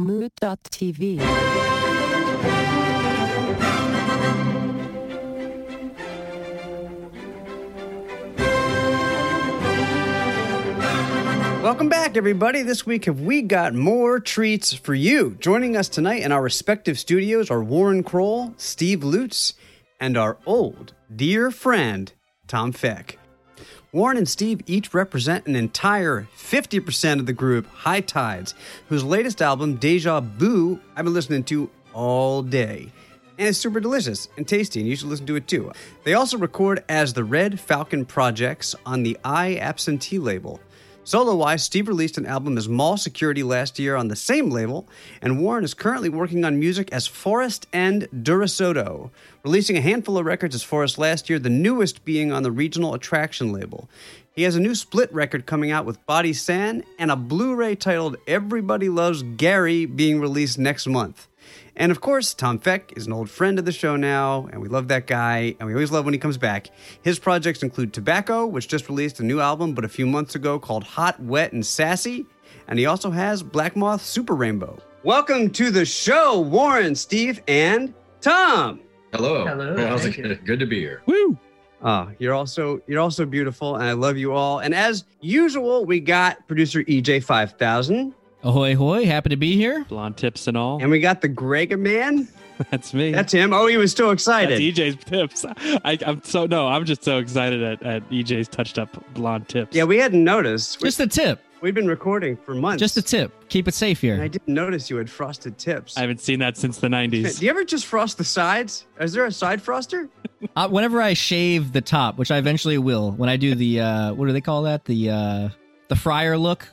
Moot.tv. Welcome back, everybody. This week, have we got more treats for you? Joining us tonight in our respective studios are Warren Kroll, Steve Lutz, and our old dear friend, Tom Fec. Warren and Steve each represent an entire 50% of the group High Tides, whose latest album, Deja Boo, I've been listening to all day. And it's super delicious and tasty, and you should listen to it too. They also record as the Red Falcon Projects on the I Absentee label. Solo wise, Steve released an album as Mall Security last year on the same label, and Warren is currently working on music as Forest and Durasoto, releasing a handful of records as Forest last year, the newest being on the Regional Attraction label. He has a new split record coming out with Body San and a Blu ray titled Everybody Loves Gary being released next month. And of course, Tom Fec is an old friend of the show now, and we love that guy, and we always love when he comes back. His projects include Tobacco, which just released a new album but a few months ago called Hot, Wet, and Sassy, and he also has Black Moth Super Rainbow. Welcome to the show, Warren, Steve, and Tom. Hello. Hello, How's it? you. Good to be here. Woo! Ah, you're also you're also beautiful, and I love you all. And as usual, we got producer EJ five thousand, Ahoy, hoy. Happy to be here. blonde tips and all. and we got the Grega man. That's me. That's him. Oh, he was so excited. That's excited. EJ's tips. I, I'm so no. I'm just so excited at, at EJ's touched up blonde tips. Yeah, we hadn't noticed. We, Just a tip. we've been recording for months. Just a tip. Keep it safe And I didn't notice you had frosted tips. I haven't seen that since the 90s. Do '90s. you ever just frost the sides? Is there a side froster? Uh, whenever I shave the top, which I eventually will, when I do the uh, what do they call that? The uh, the fryer look.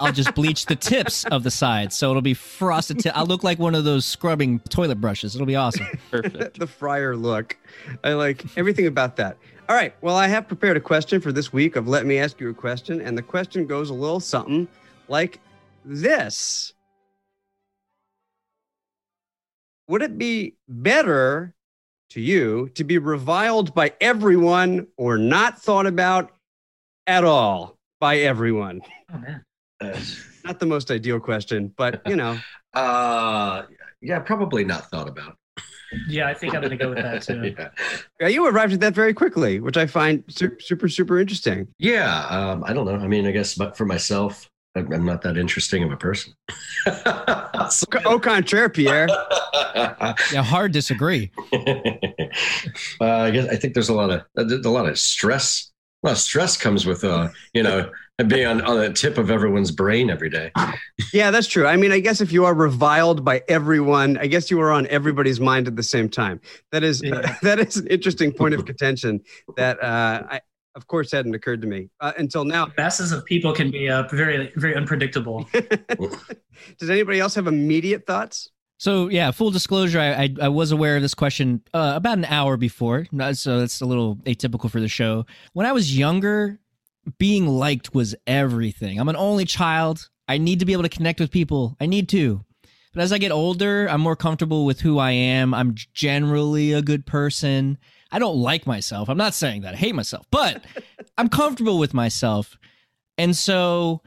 I'll just bleach the tips of the sides, so it'll be frosted. T- I'll look like one of those scrubbing toilet brushes. It'll be awesome. Perfect. the fryer look. I like everything about that. All right. Well, I have prepared a question for this week of Let Me Ask You a Question. And the question goes a little something like this Would it be better to you to be reviled by everyone or not thought about at all by everyone? Oh man. Not the most ideal question, but you know. uh, yeah, probably not thought about. Yeah, I think I'm gonna go with that too. yeah, Yeah, you arrived at that very quickly, which I find super, super, super interesting. yeah um, I don't know. I mean, I guess, but for myself, I'm, I'm not that interesting of a person. So- Au contraire, Pierre. Yeah, hard disagree. uh, I guess I think there's a lot of there's a lot of stress. A lot of stress comes with uh, you know, being on, on the tip of everyone's brain every day. Yeah, that's true. I mean, I guess if you are reviled by everyone, I guess you are on everybody's mind at the same time. That is Yeah. that is an interesting point of contention that uh, I, of course, hadn't occurred to me uh, until now. Masses of people can be uh, very, very unpredictable. Does anybody else have immediate thoughts? So yeah, full disclosure, I I, I was aware of this question uh, about an hour before, so that's a little atypical for the show. When I was younger, being liked was everything. I'm an only child. I need to be able to connect with people. I need to. But as I get older, I'm more comfortable with who I am. I'm generally a good person. I don't like myself. I'm not saying that I hate myself, but I'm comfortable with myself. And so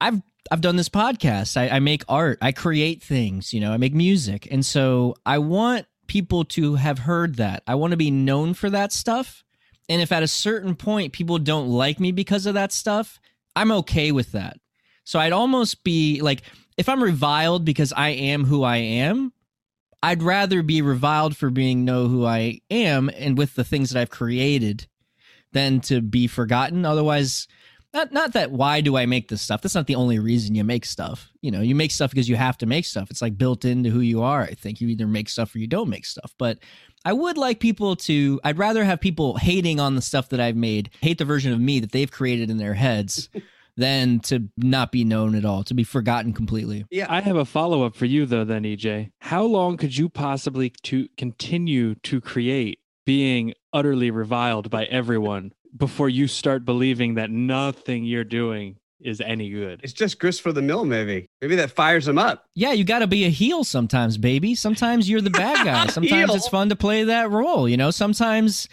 I've I've done this podcast. I, I make art. I create things. You know, I make music, and so I want people to have heard that. I want to be known for that stuff. And if at a certain point people don't like me because of that stuff, I'm okay with that. So I'd almost be like, if I'm reviled because I am who I am, I'd rather be reviled for being know who I am and with the things that I've created than to be forgotten. Otherwise, not not that why do I make this stuff? That's not the only reason you make stuff. You know, you make stuff because you have to make stuff. It's like built into who you are. I think you either make stuff or you don't make stuff. But I would like people to I'd rather have people hating on the stuff that I've made, hate the version of me that they've created in their heads than to not be known at all, to be forgotten completely. Yeah, I have a follow up for you though. Then EJ, how long could you possibly to continue to create being utterly reviled by everyone before you start believing that nothing you're doing is any good? it's just grist for the mill. Maybe, maybe that fires them up. Yeah, you got to be a heel sometimes, baby. Sometimes you're the bad guy. Sometimes it's fun to play that role, you know. Sometimes,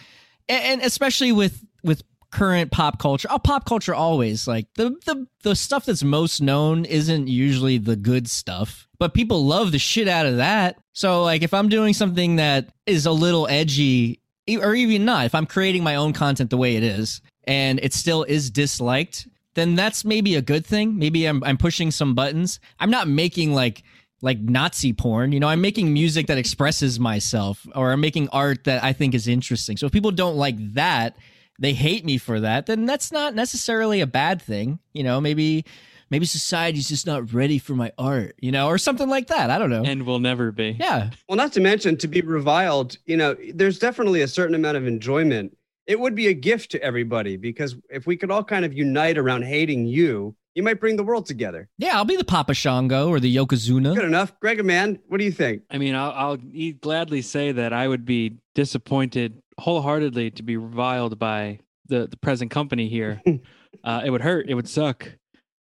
and, and especially with with current pop culture. Oh, pop culture always like the the the stuff that's most known isn't usually the good stuff, but people love the shit out of that. So like if I'm doing something that is a little edgy or even not, if I'm creating my own content the way it is and it still is disliked, then that's maybe a good thing. Maybe I'm I'm pushing some buttons. I'm not making like like Nazi porn. You know, I'm making music that expresses myself or I'm making art that I think is interesting. So if people don't like that, they hate me for that, then that's not necessarily a bad thing. You know, maybe maybe society's just not ready for my art, you know, or something like that. I don't know. and will never be. yeah. Well, not to mention to be reviled, you know, there's definitely a certain amount of enjoyment. It would be a gift to everybody because if we could all kind of unite around hating you, you might bring the world together. Yeah, I'll be the Papa Shango or the Yokozuna. Good enough. Greg, man, what do you think? I mean, I'll, I'll gladly say that I would be disappointed wholeheartedly to be reviled by the, the present company here. uh, it would hurt. It would suck.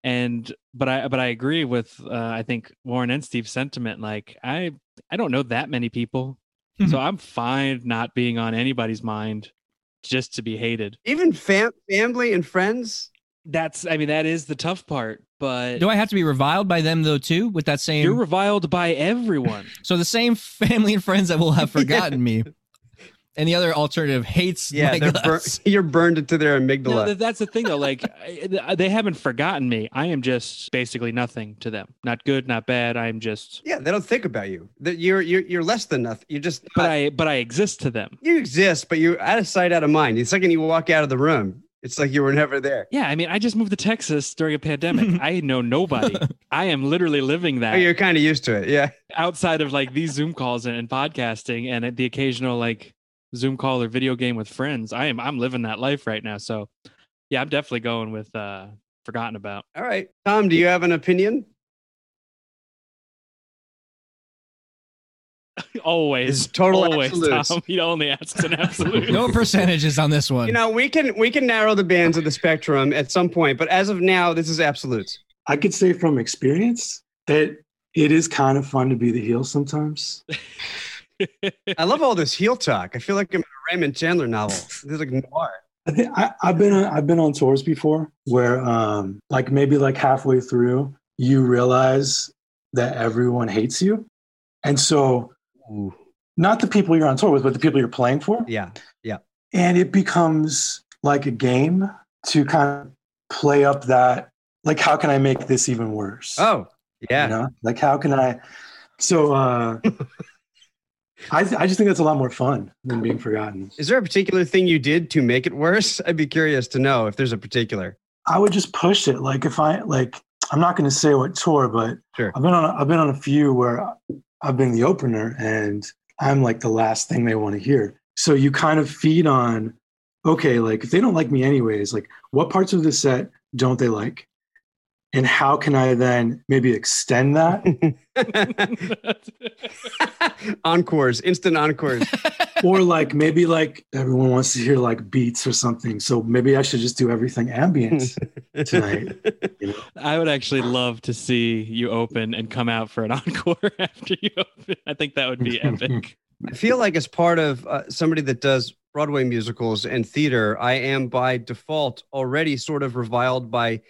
And but I but I agree with uh, I think Warren and Steve's sentiment. Like I I don't know that many people, so I'm fine not being on anybody's mind just to be hated. Even fam- family and friends? That's I mean that is the tough part. But Do I have to be reviled by them though too with that same you're reviled by everyone. So the same family and friends that will have forgotten me. And the other alternative hates Yeah, my bur- guts. you're burned into their amygdala. that, that's the thing though. Like I- they haven't forgotten me. I am just basically nothing to them. Not good, not bad. I'm just. yeah, they don't think about you. That you're you're you're less than nothing. You're just But I but I exist to them. you exist, but you're out of sight, out of mind. The second you walk out of the room, it's like you were never there. Yeah, I mean, I just moved to Texas during a pandemic. I know nobody. I am literally living Oh, that you're kind of used to it. Yeah. outside of like these Zoom calls and, and podcasting and the occasional like Zoom call or video game with friends. I am I'm living that life right now. So yeah, I'm definitely going with uh forgotten about. All right. Tom, do you have an opinion? always. It's total always, absolutes. Tom. He only asks an absolute. No percentages on this one. You know, we can we can narrow the bands of the spectrum at some point, but as of now, this is absolutes. I could say from experience that it is kind of fun to be the heel sometimes. I love all this heel talk. I feel like I'm in a Raymond Chandler novel. This is like noir. I think I, I've been on, I've been on tours before where um like maybe like halfway through you realize that everyone hates you, and so Ooh. not the people you're on tour with, but the people you're playing for, Yeah, Yeah. and it becomes like a game to kind of play up that like how can I make this even worse? Oh, yeah. You know, like how can I? So uh, I I just think that's a lot more fun than being forgotten. Is there a particular thing you did to make it worse? I'd be curious to know if there's a particular. I would just push it. Like if I like, I'm not going to say what tour, but Sure. I've been on I've been on a few where I've been the opener and I'm like the last thing they want to hear. So you kind of feed on, okay, like if they don't like me anyways, like what parts of the set don't they like? And how can I then maybe extend that? encores, instant encores. or like maybe like everyone wants to hear like beats or something. So maybe I should just do everything ambient tonight. You know? I would actually love to see you open and come out for an encore after you open. I think that would be epic. I feel like as part of uh, somebody that does Broadway musicals and theater, I am by default already sort of reviled by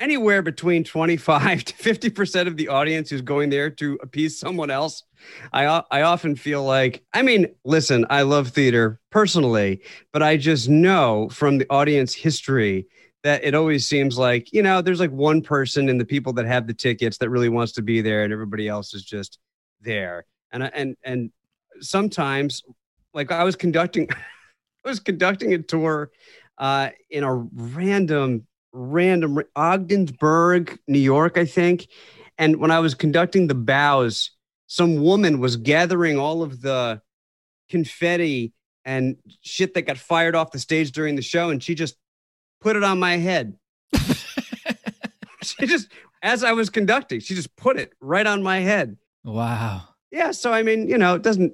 anywhere between 25 to 50% of the audience who's going there to appease someone else. I, I often feel like I mean, listen, I love theater personally, but I just know from the audience history that it always seems like, you know, there's like one person in the people that have the tickets that really wants to be there and everybody else is just there. And and and sometimes like I was conducting I was conducting a tour uh in a random random Ogdensburg, New York, I think. And when I was conducting the bows, some woman was gathering all of the confetti and shit that got fired off the stage during the show and she just put it on my head. she just as I was conducting, she just put it right on my head wow. yeah so i mean you know it doesn't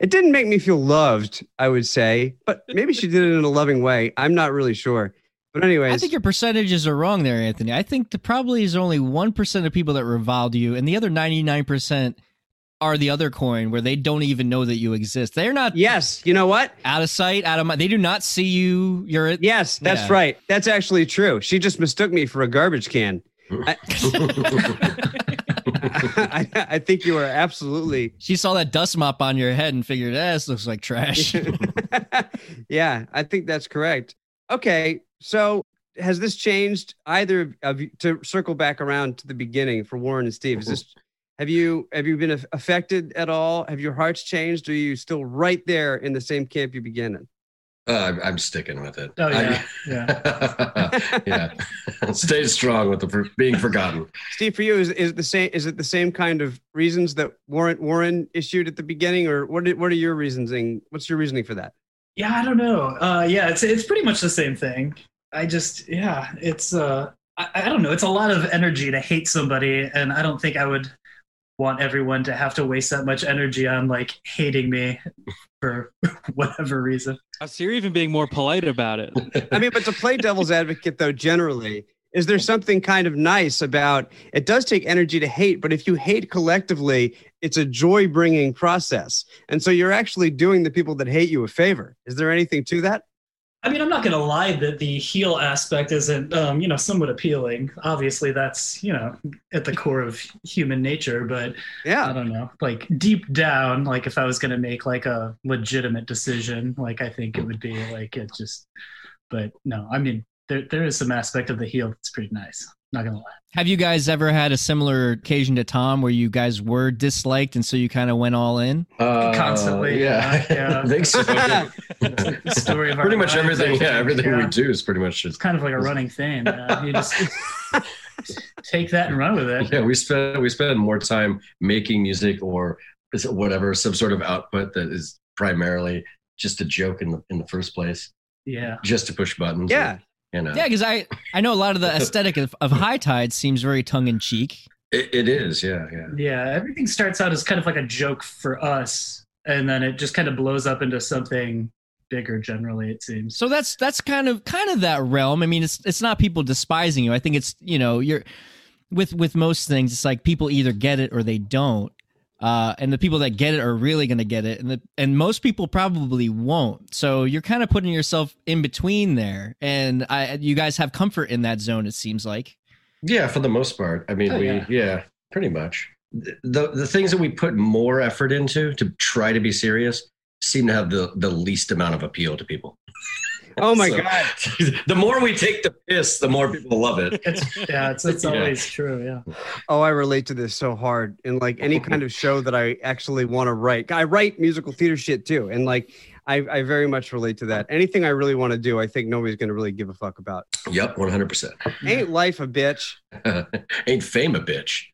it didn't make me feel loved i would say but maybe she did it in a loving way i'm not really sure but anyways I think your percentages are wrong there, Anthony. I think the probably is only 1% of people that reviled you, and the other 99% are the other coin where they don't even know that you exist. They're not Yes, you know what? out of sight, out of mind. They do not see you. You're at Yes, that's Yeah. right. That's actually true. She just mistook me for a garbage can. I, I, I think you are absolutely. She saw that dust mop on your head and figured, eh, this looks like trash. yeah, I think that's correct. Okay, so has this changed either of you to circle back around to the beginning for Warren and Steve? Is this have you have you been affected at all? Have your hearts changed? Or are you still right there in the same camp you began in? Uh, I'm, I'm sticking with it. Oh yeah, I- yeah. Stay strong with the for, being forgotten. Steve, for you, is, is the same? Is it the same kind of reasons that Warren Warren issued at the beginning, or what? Are, what are your reasoning? What's your reasoning for that? yeah. I don't know. Uh, yeah, it's it's pretty much the same thing. I just yeah, it's uh, I, I don't know. It's a lot of energy to hate somebody, and I don't think I would want everyone to have to waste that much energy on like hating me for whatever reason. Uh, So you're even being more polite about it. I mean, but to play devil's advocate, though, generally, is there something kind of nice about it? Does take energy to hate, but if you hate collectively, it's a joy bringing process. And so you're actually doing the people that hate you a favor. Is there anything to that? I mean, I'm not going to lie that the heel aspect isn't, um, you know, somewhat appealing. Obviously, that's, you know, at the core of human nature. But yeah, I don't know, like deep down, like if I was going to make like a legitimate decision, like I think it would be like it just, but no, I mean, there, there is some aspect of the heel that's pretty nice. Not going to lie. Have you guys ever had a similar occasion to Tom where you guys were disliked and so you kind of went all in? Uh, Constantly, Yeah. yeah. I think so. Story of our pretty much lives, everything. Yeah, everything yeah. we do is pretty much It's kind of like a running thing. Uh, you just take that and run with it. Yeah, we spend we spend more time making music or whatever some sort of output that is primarily just a joke in the in the first place, Yeah. just to push buttons. Yeah. You know. Yeah, because I I know a lot of the aesthetic of, of High Tide seems very tongue in cheek. It, it is. Yeah, yeah. Yeah, everything starts out as kind of like a joke for us, and then it just kind of blows up into something bigger. Generally, it seems. So that's that's kind of kind of that realm. I mean, it's it's not people despising you. I think it's you know you're with with most things. It's like people either get it or they don't. Uh, and the people that get it are really going to get it, and the, and most people probably won't. So you're kind of putting yourself in between there, and I, you guys have comfort in that zone. It seems like. Yeah, for the most part. I mean, Oh, we yeah. yeah. pretty much. The the things that we put more effort into to try to be serious seem to have the the least amount of appeal to people. Oh my So- God. the more we take the piss, the more people love it. It's yeah, it's it's Yeah. always true. Yeah. Oh, I relate to this so hard. In like any kind of show that I actually want to write, I write musical theater shit too, and like I, I very much relate to that. Anything I really want to do, I think nobody's going to really give a fuck about. Yep, one hundred percent. Ain't life a bitch? Ain't fame a bitch?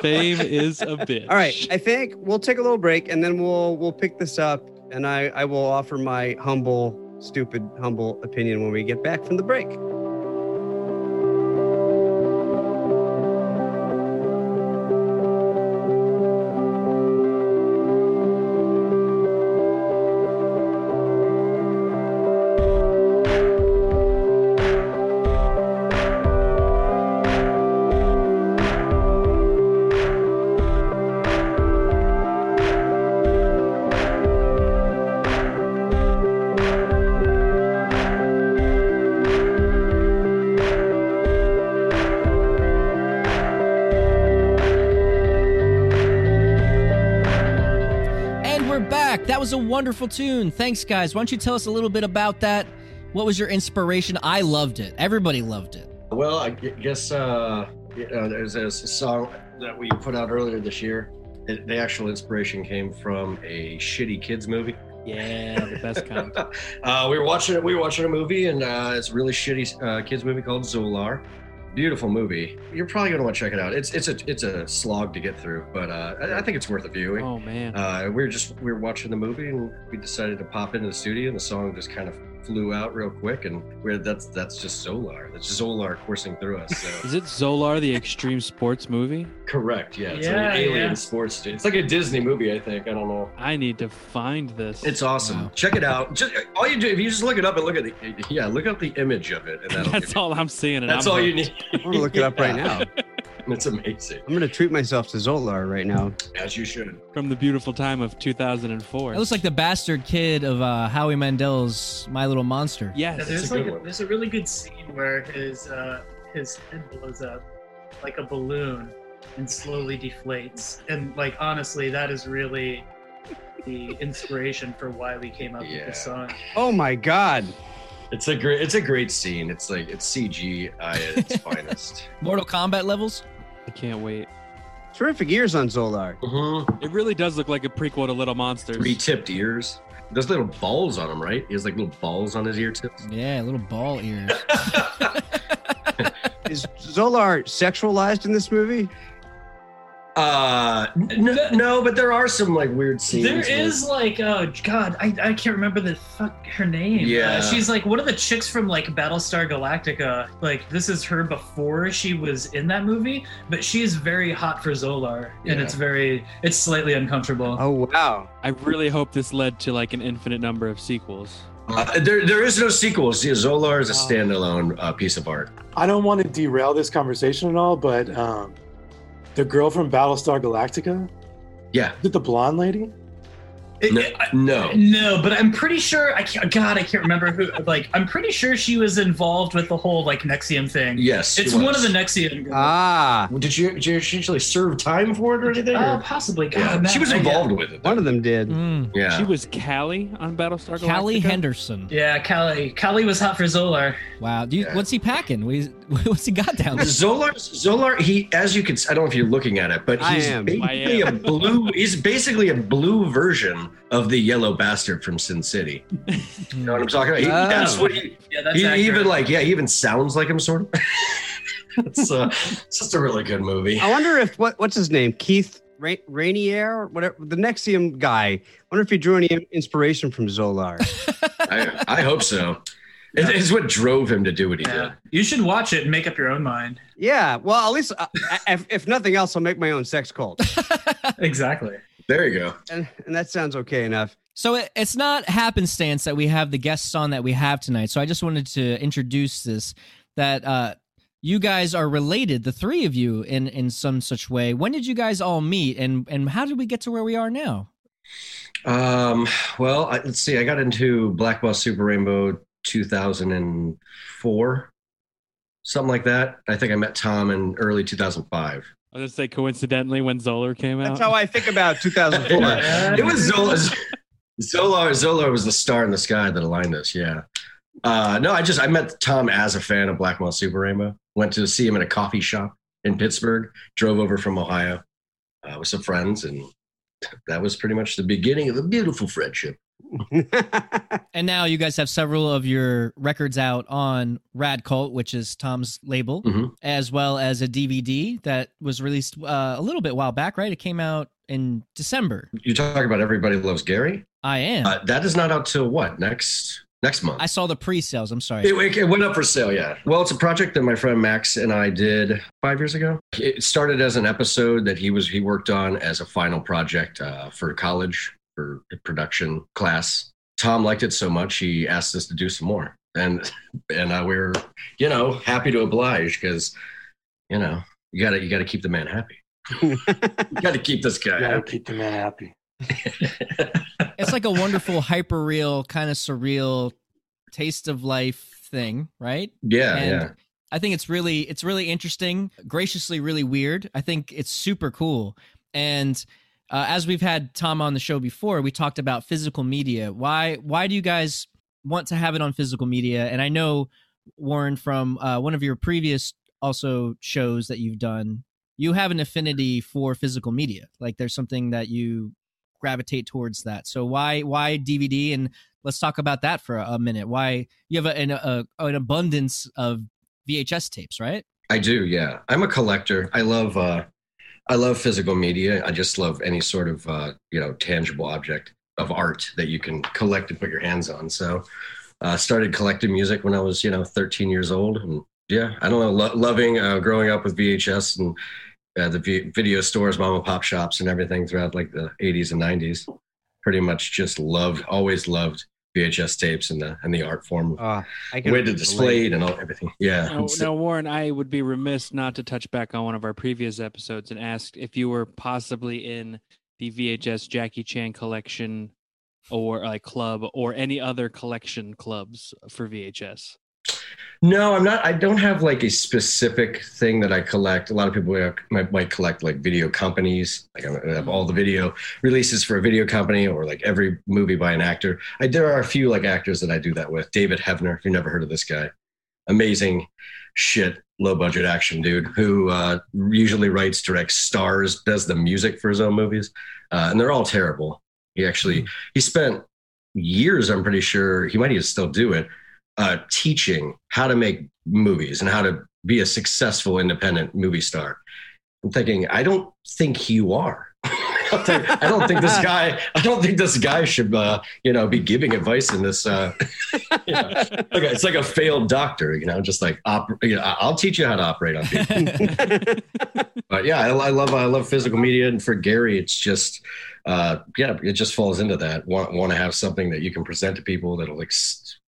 Fame is a bitch. All right, I think we'll take a little break and then we'll we'll pick this up, and I I will offer my humble, stupid, humble opinion when we get back from the break. Wonderful tune. Thanks, guys. Why don't you tell us a little bit about that? What was your inspiration? I loved it. Everybody loved it. Well, I guess uh, you know, there's, there's a song that we put out earlier this year. It, the actual inspiration came from a shitty kids movie. Yeah, the best kind. uh, we were watching. We were watching a movie, and uh, it's a really shitty uh, kids movie called Zolar. Beautiful movie. You're probably gonna want to check it out. It's it's a it's a slog to get through, but uh, I, I think it's worth a viewing. Oh man. Uh, we were just we were watching the movie and we decided to pop into the studio and the song just kind of flew out real quick and we're that's that's just Zolar. That's Zolar coursing through us. So. Is it Zolar the extreme sports movie? Correct. Yeah. It's Yeah, like an alien yeah. sports. It's like a Disney movie. I think. I don't know. I need to find this. It's awesome. Wow. Check it out. Just all you do if you just look it up and look at the yeah look up the image of it and That's give you, all I'm seeing. And that's I'm all you need. I'm gonna look it up right now. It's amazing, I'm gonna treat myself to Zolar right now. as you should. From the beautiful time of 2004. It looks like the bastard kid of uh, Howie Mandel's My Little Monster. Yeah, there's a like a, there's a really good scene where his uh, his head blows up like a balloon and slowly deflates. And like honestly, that is really the inspiration for why we came up with Yeah. this song. Oh my god. It's a great, it's a great scene. It's like it's CG at its finest. Mortal Kombat levels. I can't wait. Terrific ears on Zolar. Mm-hmm. It really does look like a prequel to Little Monsters. Three tipped ears. There's little balls on him, right? He has like little balls on his ear tips. Yeah, little ball ears. Is Zolar sexualized in this movie? Uh, no, no, but there are some like weird scenes. There with- is like oh god, I, I can't remember the fuck her name. Yeah. Uh, she's like one of the chicks from like Battlestar Galactica. Like this is her before she was in that movie, but she is very hot for Zolar, and it's very it's slightly uncomfortable. Oh wow. I really hope this led to like an infinite number of sequels. Uh, there, there is no sequel. See, Zolar is a standalone uh, piece of art. I don't want to derail this conversation at all, but um, the girl from Battlestar Galactica, Yeah. is it the blonde lady? It- No, I- no. No, but I'm pretty sure. I can't. God, I can't remember who. Like, I'm pretty sure she was involved with the whole like NXIVM thing. Yes, she it's one of the NXIVM. girls. Ah. Did you, did you actually serve time for it or anything? Uh, possibly. God, Yeah, man, she was involved with it. One of them did. Mm. Yeah. She was Cally on Battlestar Galactica. Cally Henderson. Yeah, Cally. Cally was hot for Zolar. Wow. Do you, Yeah. What's he packing? What is- What's he got down there? Zolar, Zolar, he, as you can, I don't know if you're looking at it, but he's am. basically I a am. blue. He's basically a blue version of the yellow bastard from Sin City. You know what I'm talking about? He, Oh. That's what he. Yeah, that's he accurate. even like, yeah, he even sounds like him, sort of. it's, uh, it's just a really good movie. I wonder if what what's his name? Keith Ra- Raniere, whatever the NXIVM guy. I wonder if he drew any inspiration from Zolar. I, I hope so. It, it's what drove him to do what he Yeah, you should watch it and make up your own mind. yeah, well, at least uh, if, if nothing else, I'll make my own sex cult, Exactly. There you go. and, and that sounds okay enough. So it, it's not happenstance that we have the guests on that we have tonight. So I just wanted to introduce this that uh, you guys are related, the three of you, in in some such way. When did you guys all meet, and and how did we get to where we are now? Um, well, I, let's see. I got into Black Moth Super Rainbow 2004, something like that. I think I met Tom in early 2005. I was gonna say coincidentally when Zolar came out. That's how I think about 2004. Yeah. It was Zola. Zola. Zola was the star in the sky that aligned us. Yeah. Uh, no, I just I met Tom as a fan of Black Moth Super Rainbow. Went to see him in a coffee shop in Pittsburgh. Drove over from Ohio uh, with some friends, and that was pretty much the beginning of a beautiful friendship. And now you guys have several of your records out on Rad Cult, which is Tom's label, Mhm. as well as a DVD that was released uh, a little bit while back, right? It came out in December. You talk about Everybody Loves Gary. I am. Uh, that is not out till what next next month. I saw the pre-sales. I'm sorry. It, it went up for sale, yeah. Well, it's a project that my friend Max and I did five years ago. It started as an episode that he was he worked on as a final project uh, for college for production class. Tom liked it so much he asked us to do some more, and and uh, we were you know happy to oblige because you know you got to you got to keep the man happy. you got to keep this guy Gotta happy. keep the man happy. it's like a wonderful hyper real kind of surreal taste of life thing right Yeah, and yeah. i think it's really it's really interesting graciously really weird i think it's super cool and uh, as we've had tom on the show before we talked about physical media. Why why do you guys want to have it on physical media? And i know warren from uh, one of your previous also shows that you've done you have an affinity for physical media. Like there's something that you gravitate towards that. So why why dvd and let's talk about that for a minute. Why you have a, an, a, an abundance of vhs tapes right? I do, yeah. I'm a collector. I love uh I love physical media. I just love any sort of uh, you know, tangible object of art that you can collect and put your hands on. So uh started collecting music when I was, you know, 13 years old and yeah, I don't know, lo- loving uh growing up with VHS and uh, the v- video stores, mom and pop shops and everything throughout like the 80s and 90s. Pretty much just loved always loved VHS tapes and the and the art form, Uh, I the can way to relate. display it and all everything. Yeah. Now, So- now, Warren, I would be remiss not to touch back on one of our previous episodes and ask if you were possibly in the VHS Jackie Chan collection or like club or any other collection clubs for VHS. No, I'm not. I don't have like a specific thing that I collect. A lot of people might, might collect like video companies. Like I have all the video releases for a video company or like every movie by an actor. I, there are a few like actors that I do that with. David Heavener, if you've never heard of this guy, amazing shit, low budget action dude who uh, usually writes, directs, stars, does the music for his own movies, uh, and they're all terrible. He actually he spent years. I'm pretty sure he might even still do it uh, teaching how to make movies and how to be a successful independent movie star. I'm thinking, I don't think you are. I don't think- I don't think this guy. I don't think this guy should, uh, you know, be giving advice in this. Uh, you know, like a- it's like a failed doctor, you know, just like op- you know, I'll teach you how to operate on people. But yeah, I, I love I love physical media, and for Gary, it's just uh, yeah, it just falls into that. Want want to have something that you can present to people that'll like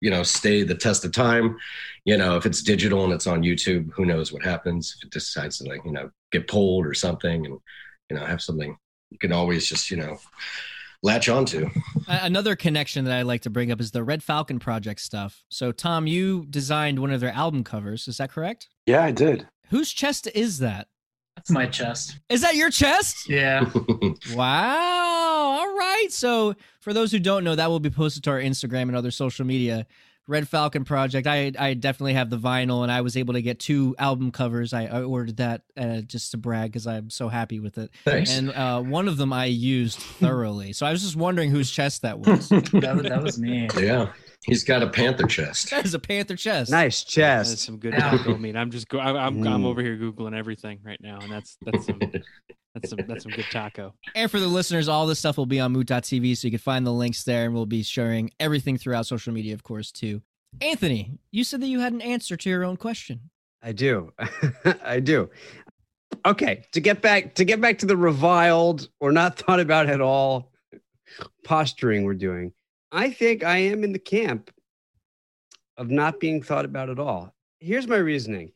you know stay the test of time. You know, if it's digital and it's on YouTube, who knows what happens if it decides to like you know get pulled or something, and you know have something you can always just you know latch onto. A- Another connection that I like to bring up is the Red Falcon Project stuff. So, Tom, you designed one of their album covers. Is that correct? Yeah, I did. Whose chest is that? That's my chest. Is that your chest? Yeah. Wow. All right. So, for those who don't know, that will be posted to our Instagram and other social media. Red Falcon Project. I I definitely have the vinyl, and I was able to get two album covers. I, I ordered that uh, just to brag because I'm so happy with it. Thanks. And uh, one of them I used thoroughly. So I was just wondering whose chest that was. That, was- that was me. yeah, he's got a panther chest. that is a panther chest. Nice That's chest. some good Yeah. taco meat. I'm just go. I'm I'm, I'm Mm. over here googling everything right now, and that's that's some that's some that's some good taco. And for the listeners, all this stuff will be on moot.tv, so you can find the links there, and we'll be sharing everything throughout social media, of course, too. Anthony, you said that you had an answer to your own question. I do. I do. Okay, to get back to get back to the reviled or not thought about at all posturing we're doing. I think I am in the camp of not being thought about at all. Here's my reasoning.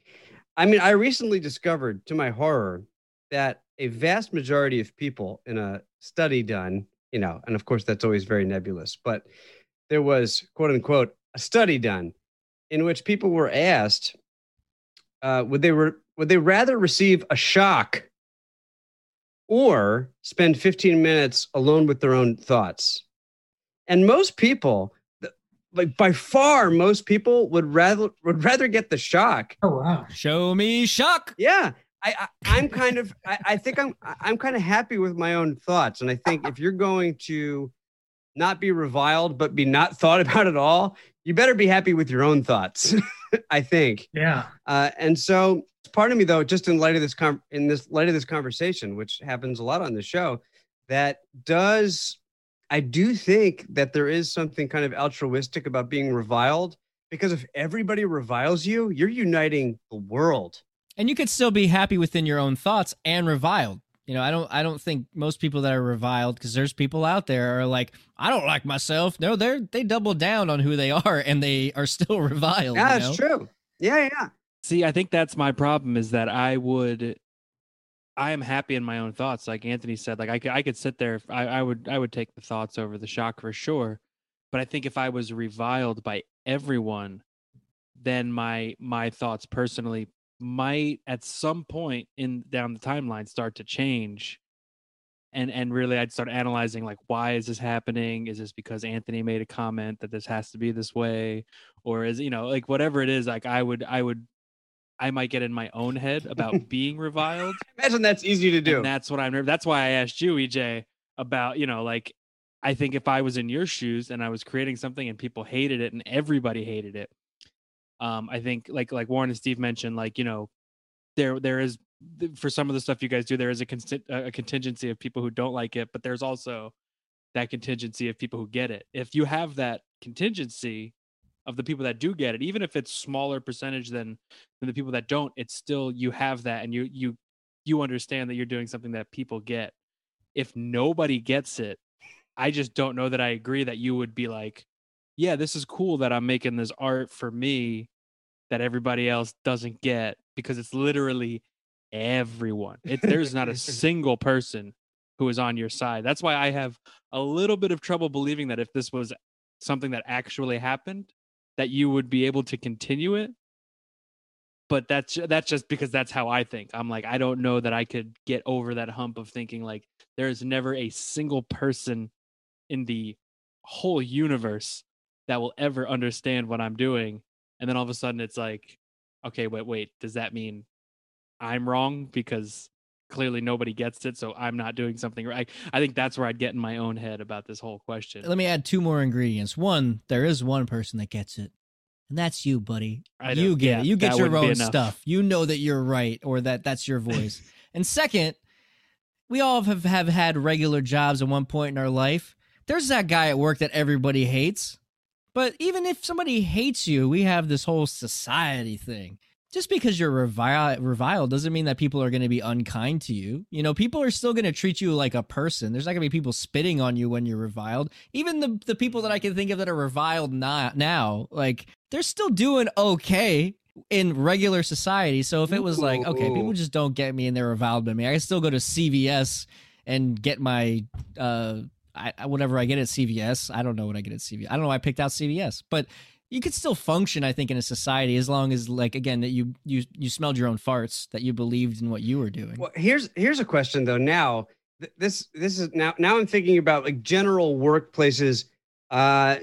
I mean, I recently discovered to my horror that a vast majority of people in a study done, you know, and of course that's always very nebulous, but there was quote unquote a study done in which people were asked uh, would they re- would they rather receive a shock or spend 15 minutes alone with their own thoughts and most people like by far most people would rather would rather get the shock Oh wow. Show me shock. yeah I, I i'm kind of I, I think i'm i'm kind of happy with my own thoughts. And i think if you're going to not be reviled but be not thought about at all you better be happy with your own thoughts i think. Yeah. uh, and so part of me though just in light of this com- in this light of this conversation which happens a lot on the show that does i do think that there is something kind of altruistic about being reviled because if everybody reviles you you're uniting the world And you could still be happy within your own thoughts and reviled. You know, I don't I don't think most people that are reviled because there's people out there are like, I don't like myself. No, they're they double down on who they are and they are still reviled. yeah you that's know? true yeah yeah See, I think that's my problem is that I would, I am happy in my own thoughts. Like Anthony said, like I could, I could sit there. I, I would, I would take the thoughts over the shock for sure. But I think if I was reviled by everyone, then my my thoughts personally might at some point in down the timeline start to change. And and really, I'd start analyzing like, why is this happening? Is this because Anthony made a comment that this has to be this way, or is you know like whatever it is? Like I would, I would I might get in my own head about being reviled. imagine that's easy to do And that's what I'm that's why I asked you, EJ, about, you know, like I think if I was in your shoes and I was creating something and people hated it and everybody hated it, um, I think like like Warren and Steve mentioned, like, you know, there there is for some of the stuff you guys do, there is a, consti- a contingency of people who don't like it, but there's also that contingency of people who get it. If you have that contingency of the people that do get it, even if it's smaller percentage than than the people that don't, it's still you have that and you you you understand that you're doing something that people get. If nobody gets it, I just don't know that I agree that you would be like yeah, this is cool that I'm making this art for me that everybody else doesn't get because it's literally everyone. It, there's not a single person who is on your side. That's why I have a little bit of trouble believing that if this was something that actually happened, that you would be able to continue it. But that's that's just because that's how I think. I'm like I don't know that I could get over that hump of thinking like there is never a single person in the whole universe that will ever understand what I'm doing. And then all of a sudden it's like, okay, wait, wait, does that mean I'm wrong because clearly nobody gets it, so I'm not doing something right? I think that's where I'd get in my own head about this whole question. Let me add two more ingredients. One, there is one person that gets it. And that's you, buddy. You get Yeah, it. You get your own stuff. You know that you're right or that that's your voice. and second, we all have, have had regular jobs at one point in our life. There's that guy at work that everybody hates. But even if somebody hates you, we have this whole society thing. Just because you're reviled, reviled doesn't mean that people are going to be unkind to you. You know, people are still going to treat you like a person. There's not going to be people spitting on you when you're reviled. Even the the people that I can think of that are reviled not, now, like they're still doing okay in regular society. So if it was like, okay, people just don't get me and they're reviled by me, I can still go to CVS and get my uh I, I- whatever I get at CVS. I don't know what I get at CVS. I don't know why I picked out CVS, but you could still function, I think, in a society as long as, like, again, that you you you smelled your own farts, that you believed in what you were doing. Well, here's here's a question though. Now, th- this this is now now I'm thinking about like general workplaces, uh,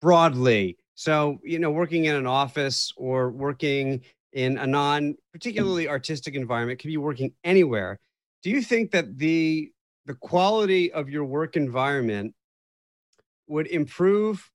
broadly. So you know, working in an office or working in a non particularly artistic environment, could be working anywhere. Do you think that the the quality of your work environment would improve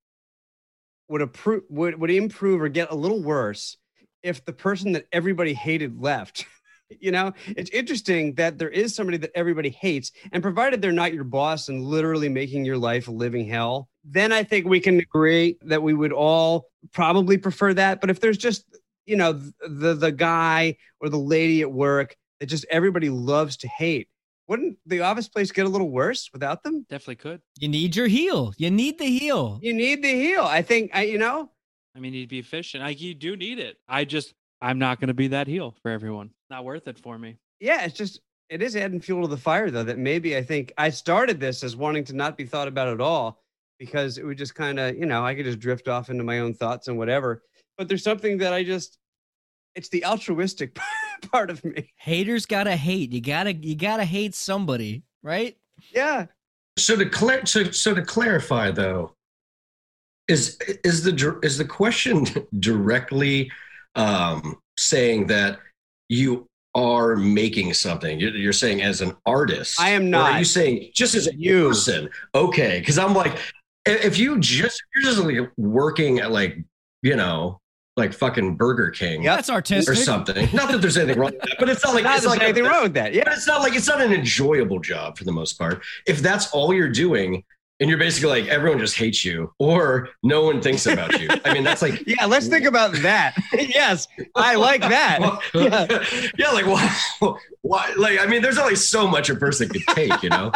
would approve would, would improve or get a little worse if the person that everybody hated left you know? It's interesting that there is somebody that everybody hates and provided they're not your boss and literally making your life a living hell then i think we can agree that we would all probably prefer that. But if there's just you know the the guy or the lady at work that just everybody loves to hate wouldn't the office place get a little worse without them Definitely could. You need your heel. You need the heel. you need the heel i think I, you know I mean, you'd be efficient. Like you do need it. I just, I'm not going to be that heel for everyone. Not worth it for me. yeah, it's just it is adding fuel to the fire though. That maybe I think I started this as wanting to not be thought about at all because it would just kind of you know I could just drift off into my own thoughts and whatever. But there's something that I just it's the altruistic part of me. Haters gotta hate. You gotta you gotta hate somebody, right? Yeah, So to clar- so, so to clarify though, is is the is the question directly um, saying that you are making something? You're, you're saying as an artist. I am Or not. Are you saying just as a You. person? Okay, because I'm like, if you just you're just like working at like you know like fucking Burger King Yep. That's artistic or something. Not that there's anything wrong with that, but it's not like not it's there's like anything a, wrong with that. Yeah, but it's not like it's not an enjoyable job for the most part. If that's all you're doing, and you're basically like everyone just hates you, or no one thinks about you. I mean, that's like yeah. Let's think about that. yes, I like that. yeah, yeah like why, why? Like I mean, there's only so much a person could take, you know.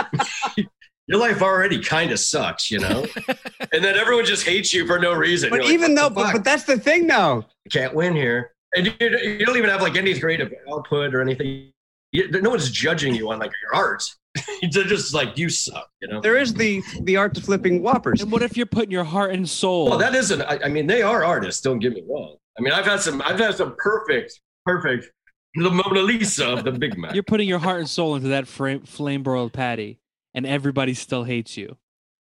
Your life already kind of sucks, you know, and then everyone just hates you for no reason. But You're even what though, but, but that's the thing though. can't win here, and you, you don't even have like any creative output or anything. You, no one's judging you on like your art. They're just like you suck, you know. There is the the art of flipping whoppers. And what if you're putting your heart and soul? Well, that isn't. I, I mean, they are artists. Don't get me wrong. I mean, I've had some. I've had some perfect, perfect, the Mona Lisa of the Big Mac. you're putting your heart and soul into that frame, flame broiled patty, and everybody still hates you.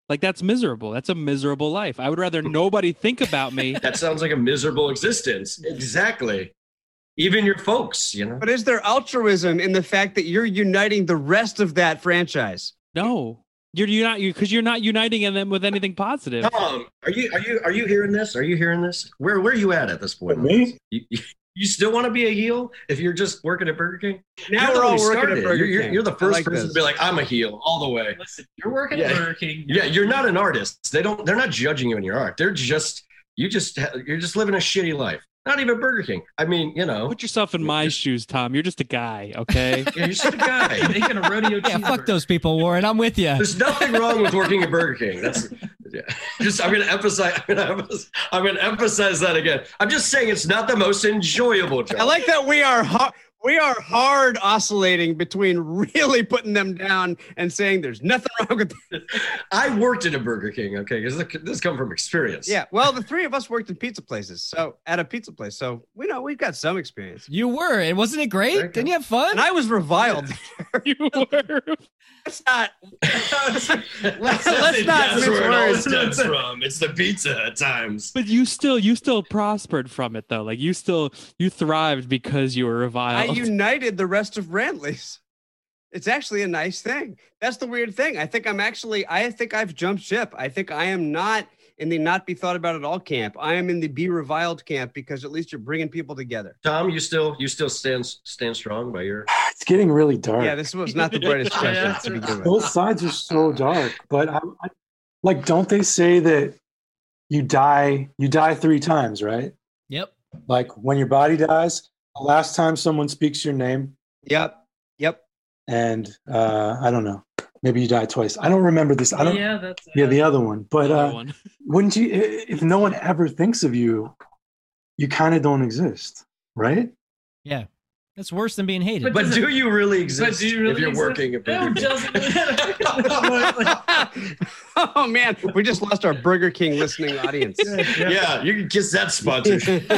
Like that's miserable. That's a miserable life. I would rather nobody think about me. that sounds like a miserable existence. Exactly. Even your folks, you know. But is there altruism in the fact that you're uniting the rest of that franchise? No, you're you're not you because you're not uniting them with anything positive. Tom, are you are you are you hearing this? Are you hearing this? Where where are you at at this point? Me? You, you, you still want to be a heel if you're just working at Burger King? Now You're we're all working started at. Burger you're, you're- King. you're the first like person this. to be like, I'm a heel all the way. Listen, you're working Yeah. at Burger King. Yeah, you're not an artist. They don't. They're not judging you in your art. They're just you. Just you're just living a shitty life. Not even Burger King. I mean, you know, Put yourself in my shoes, Tom. You're just a guy, okay? yeah, you're just a guy. making a rodeo Yeah, fuck those people, Warren. I'm with you. There's nothing wrong with working at Burger King. That's Yeah, just I'm gonna emphasize. I'm gonna, emphasize- I'm gonna emphasize that again. I'm just saying it's not the most enjoyable job. I like that we are hard. We are hard oscillating between really putting them down and saying there's nothing wrong with that. I worked at a Burger King. Okay, because this, this come from experience. Yeah, well, the three of us worked in pizza places, so at a pizza place, so we know we've got some experience. You were, and wasn't it great? You. Didn't you have fun? And I was reviled. you were. Let's not. Let's, let's not That's mince where it all stems from. It's the pizza at times. But you still you still prospered from it though. Like you still you thrived because you were I reviled. united the rest of Rantley's. It's actually a nice thing. That's the weird thing. I think I'm actually, I think I've jumped ship. I think I am not in the not be thought about at all camp. I am in the be reviled camp because at least you're bringing people together. Tom, you still you still stand stand strong by your. It's getting really dark. Yeah, this was not the brightest question to begin with. Both sides are so dark. But I, I, like, don't they say that you die? You die three times, right? yep. Like when your body dies, the last time someone speaks your name, Yep. Yep. and uh, I don't know, maybe you die twice. I don't remember this. I don't. Yeah, yeah, that's uh, the other one. But Another uh, one. wouldn't you? If no one ever thinks of you, you kind of don't exist, right? Yeah. That's worse than being hated. But But do it- you really But exist do you really if you're exist? working at No, Burger King? oh man, we just lost our Burger King listening audience. yeah, you can kiss that sponsorship.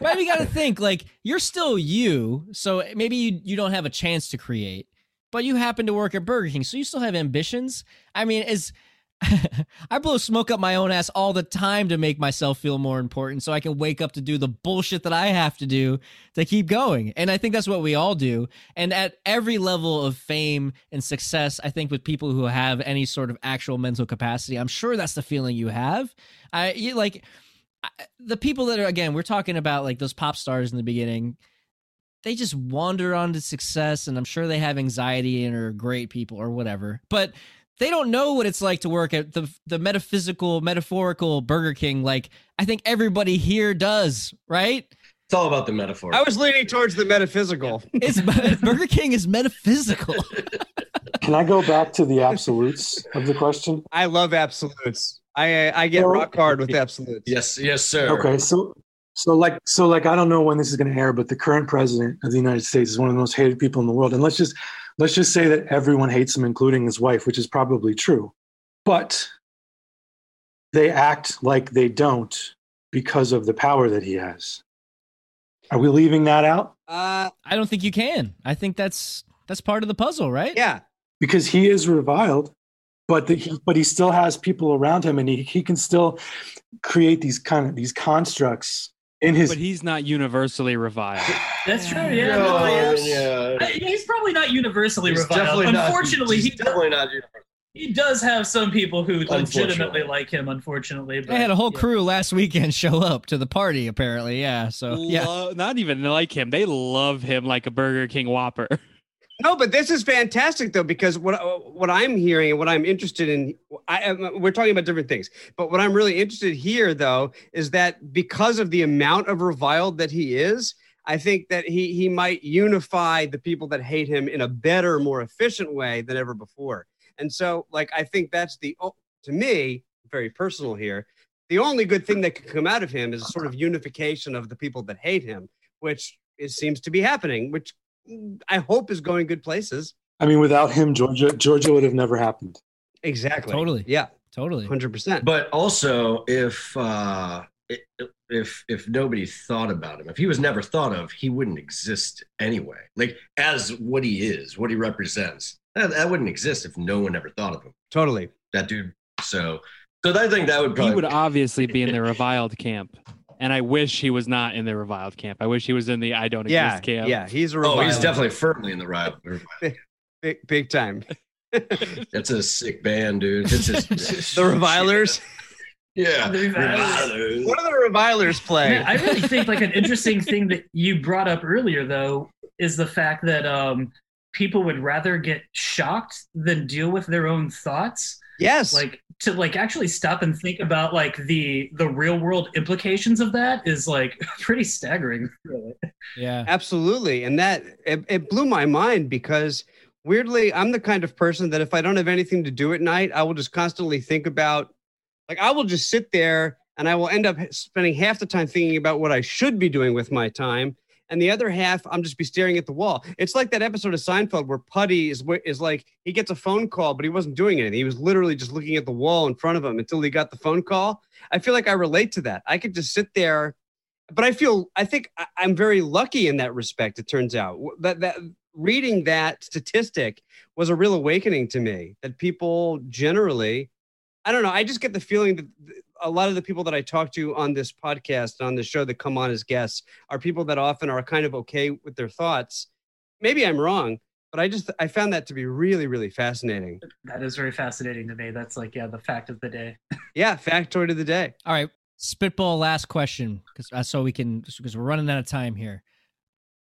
But you got to think like you're still you, so maybe you you don't have a chance to create, but you happen to work at Burger King, so you still have ambitions. I mean, is I blow smoke up my own ass all the time to make myself feel more important, so I can wake up to do the bullshit that I have to do to keep going. And I think that's what we all do. And at every level of fame and success, I think with people who have any sort of actual mental capacity, I'm sure that's the feeling you have. I you, like the people that are again we're talking about like those pop stars in the beginning they just wander onto success and i'm sure they have anxiety and are great people or whatever but they don't know what it's like to work at the the metaphysical metaphorical burger king like i think everybody here does right It's all about the metaphor. I was leaning towards the metaphysical. it's burger king is metaphysical Can I go back to the absolutes of the question? I love absolutes. I I get Well- rock hard with absolutes. yes, yes, sir. Okay, so so like so like I don't know when this is going to air, but the current president of the United States is one of the most hated people in the world, and let's just let's just say that everyone hates him, including his wife, which is probably true, but they act like they don't because of the power that he has. Are we leaving that out? Uh, i don't think you can i think that's that's part of the puzzle right yeah. Because he is reviled, but the, he, but he still has people around him, and he, he can still create these kind of these constructs in his But he's not universally reviled. That's true. Yeah, No, no, yeah. I- uh, he's probably not universally He's reviled. definitely not- Unfortunately, he's he does, definitely not. universal. he does have some people who legitimately like him. Unfortunately, but they had a whole yeah. crew last weekend show up to the party apparently yeah so yeah Lo- not even like him. They love him like a Burger King Whopper. No, but this is fantastic though because what uh, what I'm hearing and what I'm interested in, I, we're talking about different things. But what I'm really interested here though is that because of the amount of reviled that he is, I think that he he might unify the people that hate him in a better, more efficient way than ever before. And so, like, I think that's the to me very personal here. The only good thing that could come out of him is a sort of unification of the people that hate him, which it seems to be happening, which I hope is going good places. I mean, without him, Georgia Georgia would have never happened. Exactly. Totally. Yeah. totally Hundred percent. But also, if uh, i- if if nobody thought about him, if he was never thought of, he wouldn't exist anyway. Like as what he is, what he represents, that, that wouldn't exist if no one ever thought of him. Totally. That dude. So, so I think that would probably. he would obviously be in the reviled camp. And I wish he was not in the reviled camp. I wish he was in the I don't Yeah. exist camp. Yeah. He's a oh, he's definitely firmly in the right. big, big time. That's a sick band, dude. It's just, The revilers. Yeah. The Revilers. What do the revilers play? Yeah, I really think like an interesting thing that you brought up earlier, though, is the fact that um, people would rather get shocked than deal with their own thoughts. Yes. Like to like actually stop and think about like the the real world implications of that is like pretty staggering. Really. yeah Absolutely. And that it, it blew my mind because weirdly, I'm the kind of person that if I don't have anything to do at night, I will just constantly think about Like I will just sit there and I will end up spending half the time thinking about what I should be doing with my time. And the other half, I'm just be staring at the wall. It's like that episode of Seinfeld where Puddy is is like he gets a phone call, but he wasn't doing anything. He was literally just looking at the wall in front of him until he got the phone call. I feel like I relate to that. I could just sit there, but I feel I think I'm very lucky in that respect. It turns out that that reading that statistic was a real awakening to me. That people generally, I don't know. I just get the feeling that th- a lot of the people that I talk to on this podcast, on the show that come on as guests, are people that often are kind of okay with their thoughts. Maybe I'm wrong, but I just I found that to be really, really fascinating. That is very fascinating to me. That's like, yeah, the fact of the day. Yeah, factoid of the day. All right, spitball. Last question, because uh, so we can because we're running out of time here.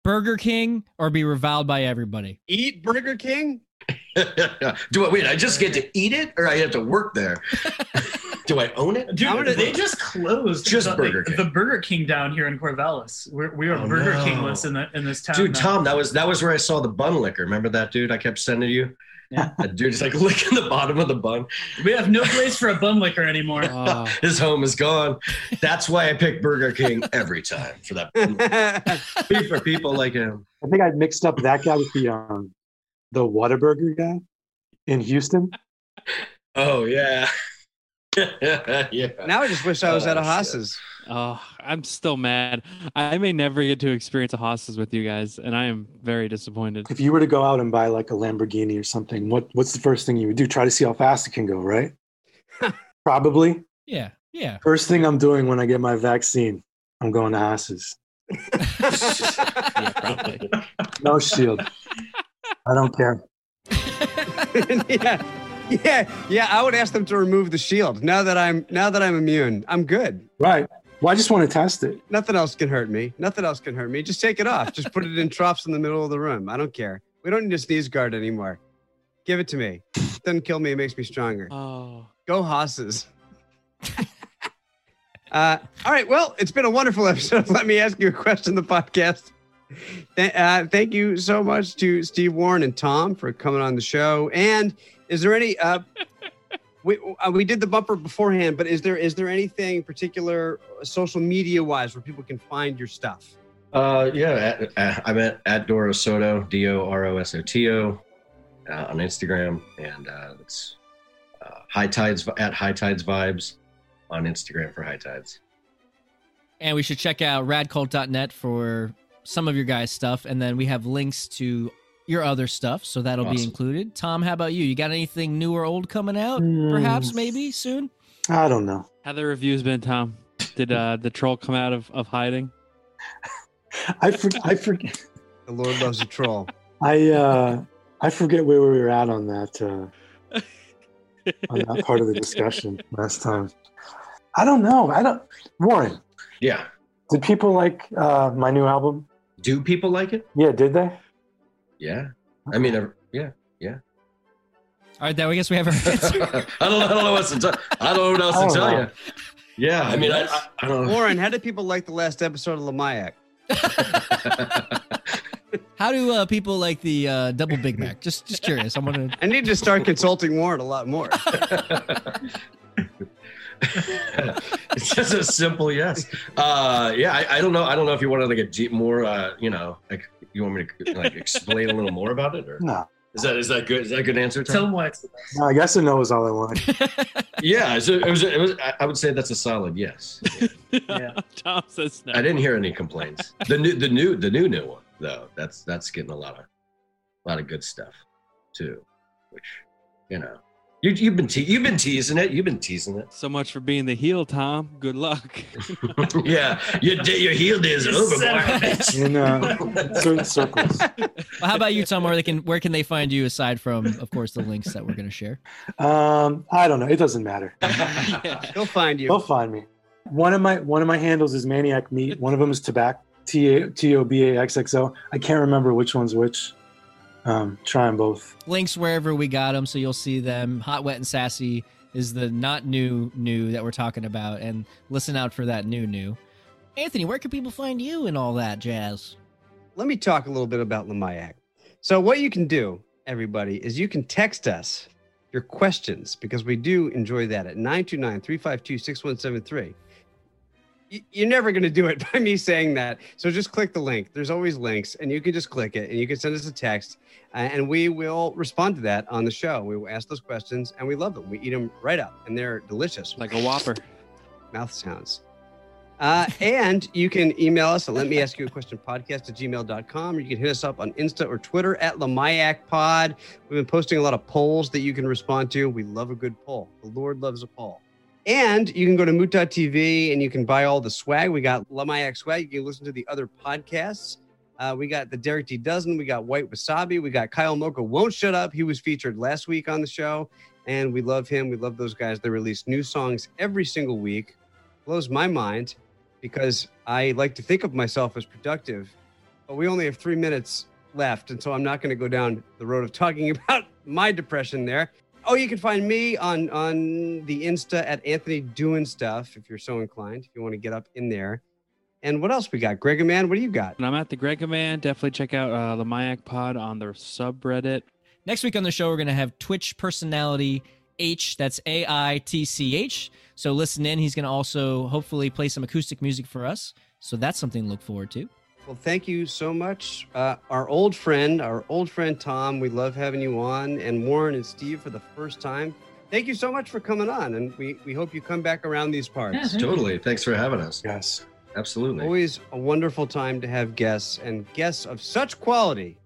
Burger King or be reviled by everybody? Eat Burger King? Do I wait? I just get to eat it, or I have to work there? Do I own it? Dude, I'm gonna- they just closed Just the, Burger like, King. the Burger King down here in Corvallis. We're, we are Oh, Burger no. Kingless in the in this town. Dude, now. Tom, that was that was where I saw the bun licker. Remember that dude I kept sending you? Yeah. That dude's like licking the bottom of the bun. we have no place for a bun licker anymore. Oh, His home is gone. That's why I pick Burger King every time for that for people like him. I think I mixed up that guy with the um, the Whataburger guy in Houston. Oh yeah. yeah. now I just wish I was at a Oh. Haas's. oh, I'm still mad. I may never get to experience a hostas with you guys, and I am very disappointed. If you were to go out and buy like a Lamborghini or something, what what's the first thing you would do? Try to see how fast it can go, right? Probably. Yeah, yeah. First thing I'm doing when I get my vaccine, I'm going to Haas's. Yeah. No shield. I don't care. yeah. Yeah, yeah, I would ask them to remove the shield. Now that I'm now that I'm immune, I'm good. Right. Well, I just want to test it. Nothing else can hurt me. Nothing else can hurt me. Just take it off. Just put it in troughs in the middle of the room. I don't care. We don't need a sneeze guard anymore. Give it to me. Doesn't kill me. It makes me stronger. Oh, Go hosses. uh, all right. Well, it's been a wonderful episode. Let me ask you a question. The podcast. Th- uh, thank you so much to Steve Warren and Tom for coming on the show. And is there any? Uh, we uh, we did the bumper beforehand, but is there is there anything particular uh, social media wise where people can find your stuff? Uh, yeah, at, at, I'm at, at Doro Soto, D O R O S O T O, uh, on Instagram, and uh, it's uh, High Tides at High Tides Vibes on Instagram for High Tides. And we should check out radcult.net for some of your guys' stuff. And then we have links to your other stuff. So that'll be included. Tom, how about you? You got anything new or old coming out? Hmm. Perhaps, maybe soon? I don't know. how the reviews been, Tom? Did uh, the troll come out of, of hiding? I for, I forget. The Lord loves a troll. I uh, I forget where we were at on that uh, on that part of the discussion last time. I don't know. I don't. Warren, Yeah. did people like uh, my new album? Do people like it? Yeah, did they? Yeah. I mean, uh, yeah. All right, then I guess we have our I answer. don't, I don't know what else to tell. I don't know what else I to don't tell know. you. Yeah. I mean, I, I, I don't know. Warren, how did people like the last episode of Lamayak? how do uh, people like the uh, double Big Mac? Just just curious. I'm gonna. I need to start consulting Warren a lot more. it's just a simple yes. Uh, yeah, I, I don't know. I don't know if you wanted to get deep more. Uh, you know, like you want me to like explain a little more about it, or No, is that is that good? Is that a good answer? Tell Tom? them why it's the best. no. I guess a no is all I want. Yeah, it's a, it was. It was. I- I would say that's a solid yes. Yeah. Tom says no. I didn't hear any complaints. The new, the new, the new new one though. That's that's getting a lot of, a lot of good stuff, too. Which, you know, you you've been te- you've been teasing it. You've been teasing it. So much for being the heel, Tom. Good luck. yeah, your day, your heel day is You over, son of a boy. In uh, certain circles. Well, how about you, Tom? Where they can where can they find you aside from, of course, the links that we're gonna share? Um, I don't know. It doesn't matter. They'll find you. They'll find me. One of my one of my handles is Maniac Meat. One of them is Tobac. T A T O B A X X O. I can't remember which one's which. Um, try them both. Links wherever we got them, so you'll see them. Hot, wet, and sassy is the not new new that we're talking about, and listen out for that new new. Anthony, where can people find you and all that jazz? Let me talk a little bit about Lamayak. So, what you can do, everybody, is you can text us your questions because we do enjoy that at 929 352 6173. You're never going to do it by me saying that. So just click the link. There's always links, and you can just click it and you can send us a text, uh, and we will respond to that on the show. We will ask those questions, and we love them. We eat them right up, and they're delicious. Like a Whopper. Mouth sounds. Uh, and you can email us at let me ask you a question podcast at gmail.com or you can hit us up on Insta or Twitter at Lamayak Pod. We've been posting a lot of polls that you can respond to. We love a good poll. The Lord loves a poll. And you can go to moot.tv and you can buy all the swag. We got Lamayak swag. You can listen to the other podcasts. Uh, we got the Derek D. Dozen. We got White Wasabi. We got Kyle Mocha Won't Shut Up. He was featured last week on the show. And we love him. We love those guys. They release new songs every single week. Blows my mind because I like to think of myself as productive, but we only have three minutes left. And so I'm not going to go down the road of talking about my depression there. Oh, you can find me on on the Insta at Anthony doing stuff if you're so inclined. If you want to get up in there. And what else we got? Greg Man, what do you got? And I'm at the Greg Man. Definitely check out uh, the Mayak Pod on their subreddit. Next week on the show, we're going to have Twitch personality H. That's A I T C H. So listen in. He's going to also hopefully play some acoustic music for us. So that's something to look forward to. Well, thank you so much. Uh, our old friend, our old friend Tom, we love having you on, and Warren and Steve for the first time. Thank you so much for coming on, and we, we hope you come back around these parts. Yeah, thank you. Totally. Thanks for having us. Yes. Absolutely. Always a wonderful time to have guests and guests of such quality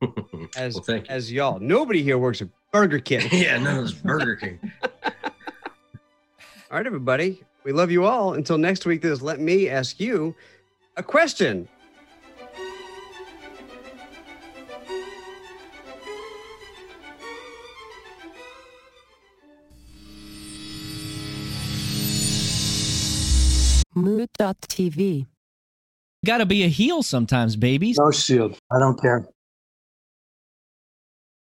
as well, thank you. as y'all. Nobody here works at Burger King. yeah, no, it's Burger King. All right, everybody. We love you all. Until next week, this Let Me Ask You a Question. Moot.tv. Got to be a heel sometimes, babies. No shield. I don't care.